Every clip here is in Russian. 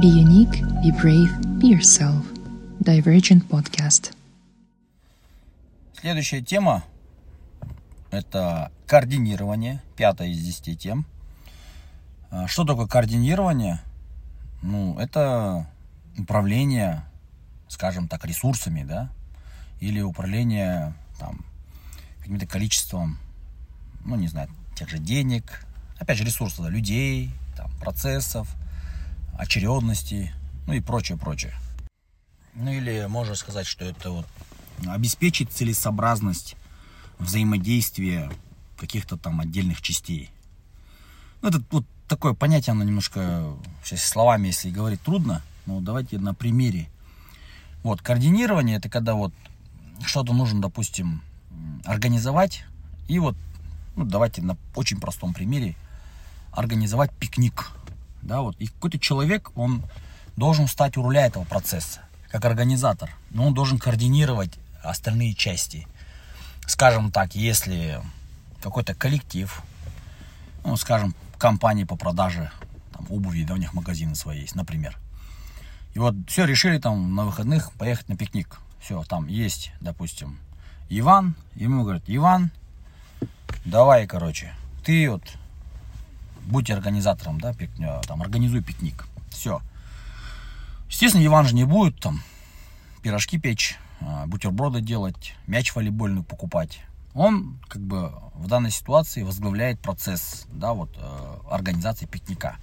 Be unique, be brave, be yourself. Divergent Podcast. Следующая тема – это координирование, пятая из десяти тем. А, Что такое координирование? Ну, это управление, скажем так, ресурсами, да, или управление там каким-то количеством, ну, не знаю, тех же денег, опять же, ресурсов, да, людей, там, процессов, очередности, ну и прочее, прочее. Ну или можно сказать, что это вот обеспечить целесообразность взаимодействия каких-то там отдельных частей. Ну, это вот такое понятие, оно немножко сейчас словами, если говорить, трудно. Но давайте на примере. Вот, координирование это когда вот что-то нужно, допустим, организовать. И вот, ну, давайте на очень простом примере организовать пикник. Да, вот. И какой-то человек, он должен стать у руля этого процесса, как организатор. Но он должен координировать остальные части. Скажем так, если какой-то коллектив, ну, скажем, компании по продаже там, обуви, да, у них магазины свои есть, например. И вот все, решили там на выходных поехать на пикник. Все, там есть, допустим, Иван, ему говорят, Иван, давай, короче, ты вот будь организатором, да, пикня, там, организуй пикник. Все. Естественно, Иван же не будет там пирожки печь, а, бутерброды делать, мяч волейбольный покупать. Он, как бы, в данной ситуации возглавляет процесс, да, вот, э, организации пикника.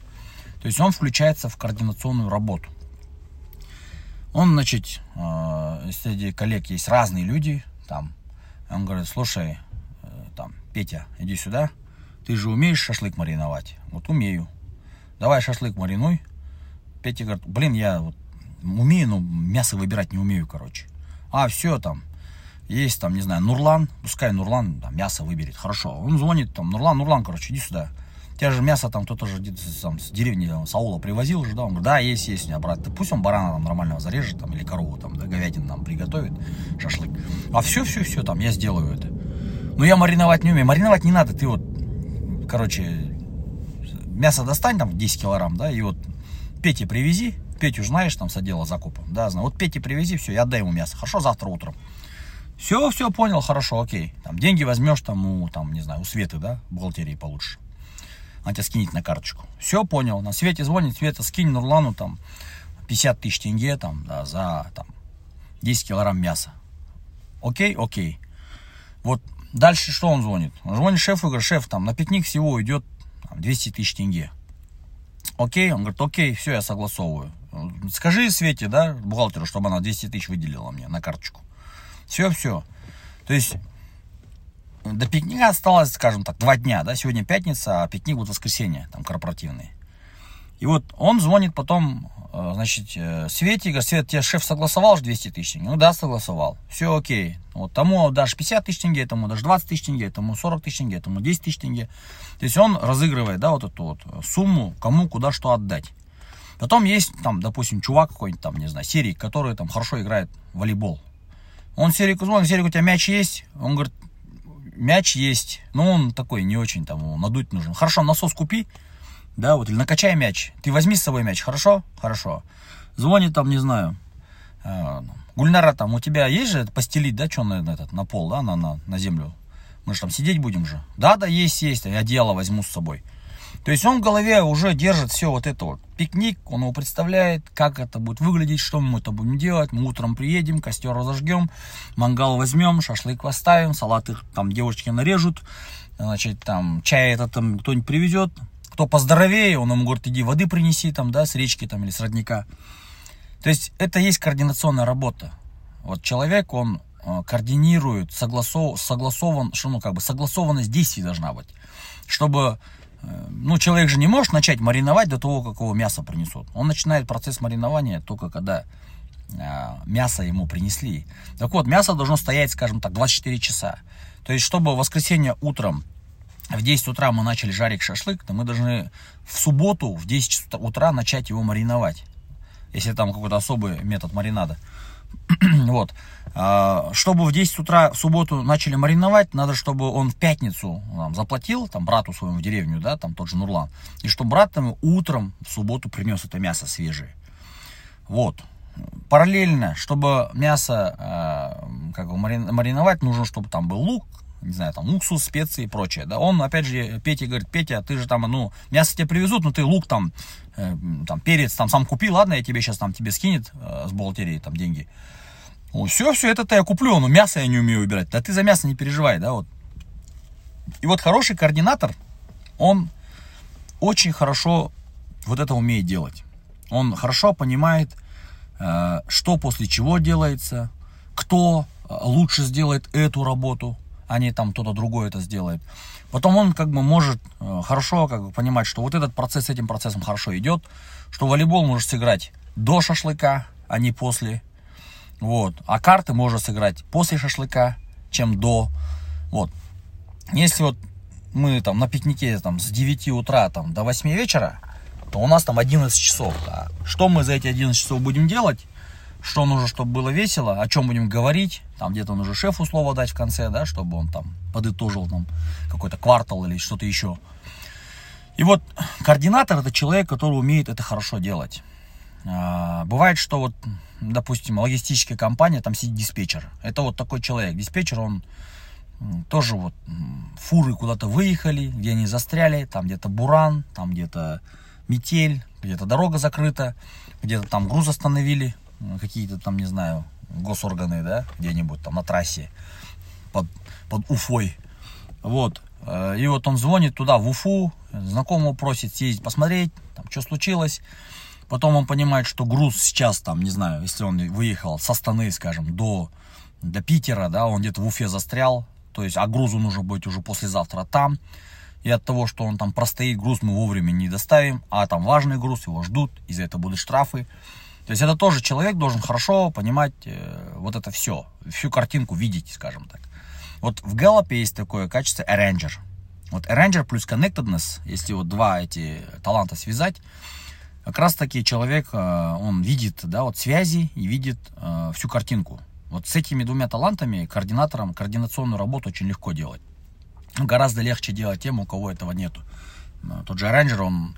То есть он включается в координационную работу. Он, значит, э, среди коллег есть разные люди, там, он говорит, слушай, э, там, Петя, иди сюда, ты же умеешь шашлык мариновать? Вот умею. Давай шашлык маринуй. Петя говорит, блин, я вот умею, но мясо выбирать не умею, короче. А, все там, есть там, не знаю, Нурлан, пускай Нурлан там, мясо выберет, хорошо. Он звонит там, Нурлан, Нурлан, короче, иди сюда. Тебя же мясо там кто-то же там, с деревни там, с аула привозил же, да? Он говорит, да, есть, есть у меня брат. Да пусть он барана там нормального зарежет там, или корову там, да, говядину нам приготовит, шашлык. А все, все, все, там, я сделаю это. Но я мариновать не умею. Мариновать не надо, ты вот, короче, мясо достань там 10 килограмм, да, и вот Пете привези, Петю знаешь, там с отдела закупа, да, знаю. Вот Пете привези, все, я отдай ему мясо. Хорошо, завтра утром. Все, все, понял, хорошо, окей. Там деньги возьмешь там у, там, не знаю, у Светы, да, бухгалтерии получишь. Она тебя скинет на карточку. Все, понял. На Свете звонит, Света, скинь Нурлану там 50 тысяч тенге там, да, за там 10 килограмм мяса. Окей, окей. Вот дальше что он звонит? Он звонит шефу и говорит, шеф, там на пикник всего идет там, 200 тысяч тенге. Окей, он говорит, окей, все, я согласовываю. Скажи Свете, да, бухгалтеру, чтобы она 200 тысяч выделила мне на карточку. Все, все. То есть до пикника осталось, скажем так, два дня, да, сегодня пятница, а пикник будет воскресенье, там, корпоративный. И вот он звонит потом, э, значит, э, Свете, говорит, Свет, тебе шеф согласовал же 200 тысяч? Ну да, согласовал. Все окей. Вот тому дашь 50 тысяч тенге, тому дашь 20 тысяч тенге, тому 40 тысяч тенге, тому 10 тысяч тенге. То есть он разыгрывает, да, вот эту вот сумму, кому куда что отдать. Потом есть там, допустим, чувак какой-нибудь там, не знаю, серии, который там хорошо играет в волейбол. Он Серику звонит, Серик, у тебя мяч есть? Он говорит, мяч есть. Ну, он такой не очень там, надуть нужен. Хорошо, насос купи, да, вот, или накачай мяч. Ты возьми с собой мяч, хорошо? Хорошо. Звонит там, не знаю, э, Гульнара, там, у тебя есть же постелить, да, что на, на, этот, на пол, да, на, на, на землю? Мы же там сидеть будем же. Да, да, есть, есть, я одеяло возьму с собой. То есть он в голове уже держит все вот это вот. Пикник, он его представляет, как это будет выглядеть, что мы это будем делать. Мы утром приедем, костер разожгем, мангал возьмем, шашлык поставим, салаты там девочки нарежут, значит, там чай это там кто-нибудь привезет. Кто поздоровее, он ему говорит, иди воды принеси там, да, с речки там или с родника. То есть это есть координационная работа. Вот человек, он э, координирует, согласов, согласован, что, ну, как бы согласованность действий должна быть. Чтобы ну, человек же не может начать мариновать до того, как его мясо принесут. Он начинает процесс маринования только когда э, мясо ему принесли. Так вот, мясо должно стоять, скажем так, 24 часа. То есть, чтобы в воскресенье утром в 10 утра мы начали жарить шашлык, то мы должны в субботу в 10 утра начать его мариновать. Если там какой-то особый метод маринада. вот. А, чтобы в 10 утра в субботу начали мариновать, надо, чтобы он в пятницу там, заплатил, там, брату своему в деревню, да, там тот же Нурлан, и чтобы брат там утром в субботу принес это мясо свежее. Вот. Параллельно, чтобы мясо э, как бы мариновать, нужно, чтобы там был лук, не знаю, там уксус, специи и прочее. Да, он, опять же, Петя говорит, Петя, ты же там, ну, мясо тебе привезут, но ты лук там, э, там, перец там сам купи, ладно, я тебе сейчас там тебе скинет э, с бухгалтерии там деньги. Ну, все, все, это-то я куплю, но мясо я не умею выбирать. Да ты за мясо не переживай, да, вот. И вот хороший координатор, он очень хорошо вот это умеет делать. Он хорошо понимает, э, что после чего делается, кто э, лучше сделает эту работу, а не там кто-то другой это сделает. Потом он как бы может э, хорошо как бы понимать, что вот этот процесс с этим процессом хорошо идет, что волейбол может сыграть до шашлыка, а не после. Вот. А карты можно сыграть после шашлыка, чем до. Вот. Если вот мы там на пикнике там, с 9 утра там, до 8 вечера, то у нас там 11 часов. Да. Что мы за эти 11 часов будем делать? Что нужно, чтобы было весело, о чем будем говорить, там где-то нужно шефу слово дать в конце, да, чтобы он там подытожил там какой-то квартал или что-то еще. И вот координатор это человек, который умеет это хорошо делать. А, бывает, что вот, допустим, логистическая компания, там сидит диспетчер. Это вот такой человек. Диспетчер, он тоже вот фуры куда-то выехали, где они застряли, там где-то буран, там где-то метель, где-то дорога закрыта, где-то там груз остановили, какие-то там, не знаю, госорганы, да, где-нибудь там на трассе под, под Уфой. Вот. Э, и вот он звонит туда, в Уфу, знакомого просит съездить посмотреть, там, что случилось. Потом он понимает, что груз сейчас там, не знаю, если он выехал со Астаны, скажем, до, до Питера, да, он где-то в Уфе застрял, то есть, а грузу нужно быть уже послезавтра там. И от того, что он там простоит, груз мы вовремя не доставим, а там важный груз, его ждут, и за это будут штрафы. То есть это тоже человек должен хорошо понимать э, вот это все, всю картинку видеть, скажем так. Вот в Gallup есть такое качество arranger. Вот arranger плюс connectedness, если вот два эти таланта связать, как раз таки человек, э, он видит, да, вот связи и видит э, всю картинку. Вот с этими двумя талантами координатором координационную работу очень легко делать. Гораздо легче делать тем, у кого этого нету. Тот же arranger, он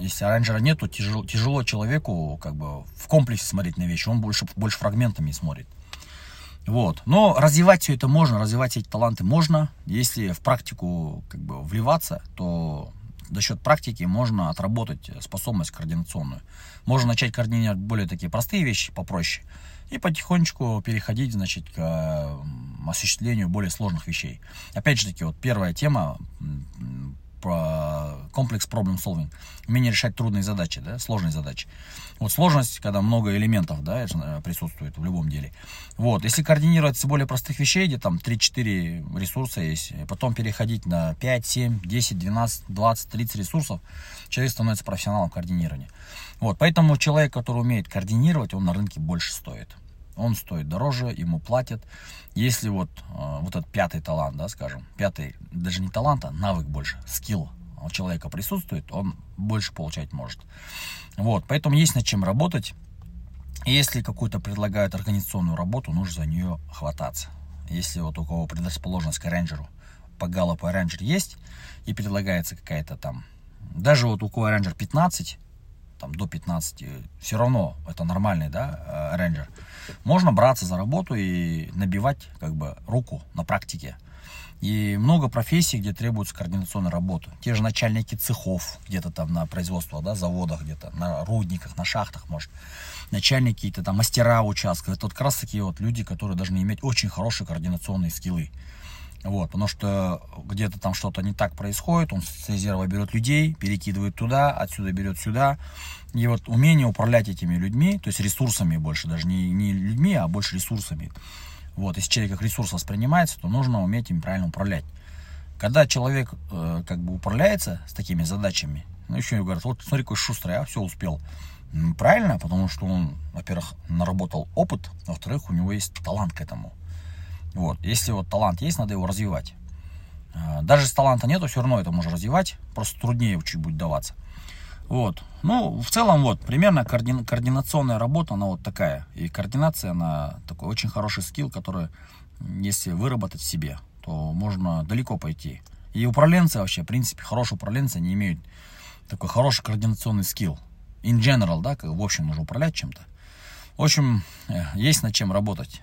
если оранжера нет, то тяжело, тяжело человеку как бы в комплексе смотреть на вещи, он больше, больше фрагментами смотрит. Вот. Но развивать все это можно, развивать эти таланты можно. Если в практику как бы вливаться, то за счет практики можно отработать способность координационную. Можно начать координировать более такие простые вещи, попроще, и потихонечку переходить, значит, к осуществлению более сложных вещей. Опять же таки, вот первая тема комплекс problem solving, умение решать трудные задачи, да, сложные задачи. Вот сложность, когда много элементов, да, э, присутствует в любом деле. Вот, если координировать с более простых вещей, где там 3-4 ресурса есть, потом переходить на 5, 7, 10, 12, 20, 30 ресурсов, человек становится профессионалом координирования. Вот, поэтому человек, который умеет координировать, он на рынке больше стоит он стоит дороже, ему платят. Если вот, э, вот этот пятый талант, да, скажем, пятый, даже не талант, а навык больше, скилл у человека присутствует, он больше получать может. Вот, поэтому есть над чем работать. Если какую-то предлагают организационную работу, нужно за нее хвататься. Если вот у кого предрасположенность к рейнджеру, по галлопу рейнджер есть, и предлагается какая-то там, даже вот у кого рейнджер 15, там до 15, все равно это нормальный, да, рейнджер, можно браться за работу и набивать как бы руку на практике. И много профессий, где требуется координационная работа. Те же начальники цехов, где-то там на производствах, да, заводах, где-то на рудниках, на шахтах, может. Начальники какие-то там мастера участков. Это вот как раз такие вот люди, которые должны иметь очень хорошие координационные скиллы. Вот, потому что где-то там что-то не так происходит, он с резерва берет людей, перекидывает туда, отсюда берет сюда. И вот умение управлять этими людьми, то есть ресурсами больше, даже не, не людьми, а больше ресурсами. Вот, если человек как ресурс воспринимается, то нужно уметь им правильно управлять. Когда человек э, как бы управляется с такими задачами, ну еще говорят, вот смотри, какой шустрый, а все успел. Правильно, потому что он, во-первых, наработал опыт, во-вторых, у него есть талант к этому. Вот. Если вот талант есть, надо его развивать. А, даже если таланта нету, все равно это можно развивать, просто труднее чуть будет даваться. Вот. Ну, в целом, вот, примерно координа- координационная работа, она вот такая. И координация, она такой очень хороший скилл, который, если выработать в себе, то можно далеко пойти. И управленцы вообще, в принципе, хорошие управленцы, они имеют такой хороший координационный скилл. In general, да, как в общем нужно управлять чем-то. В общем, э, есть над чем работать.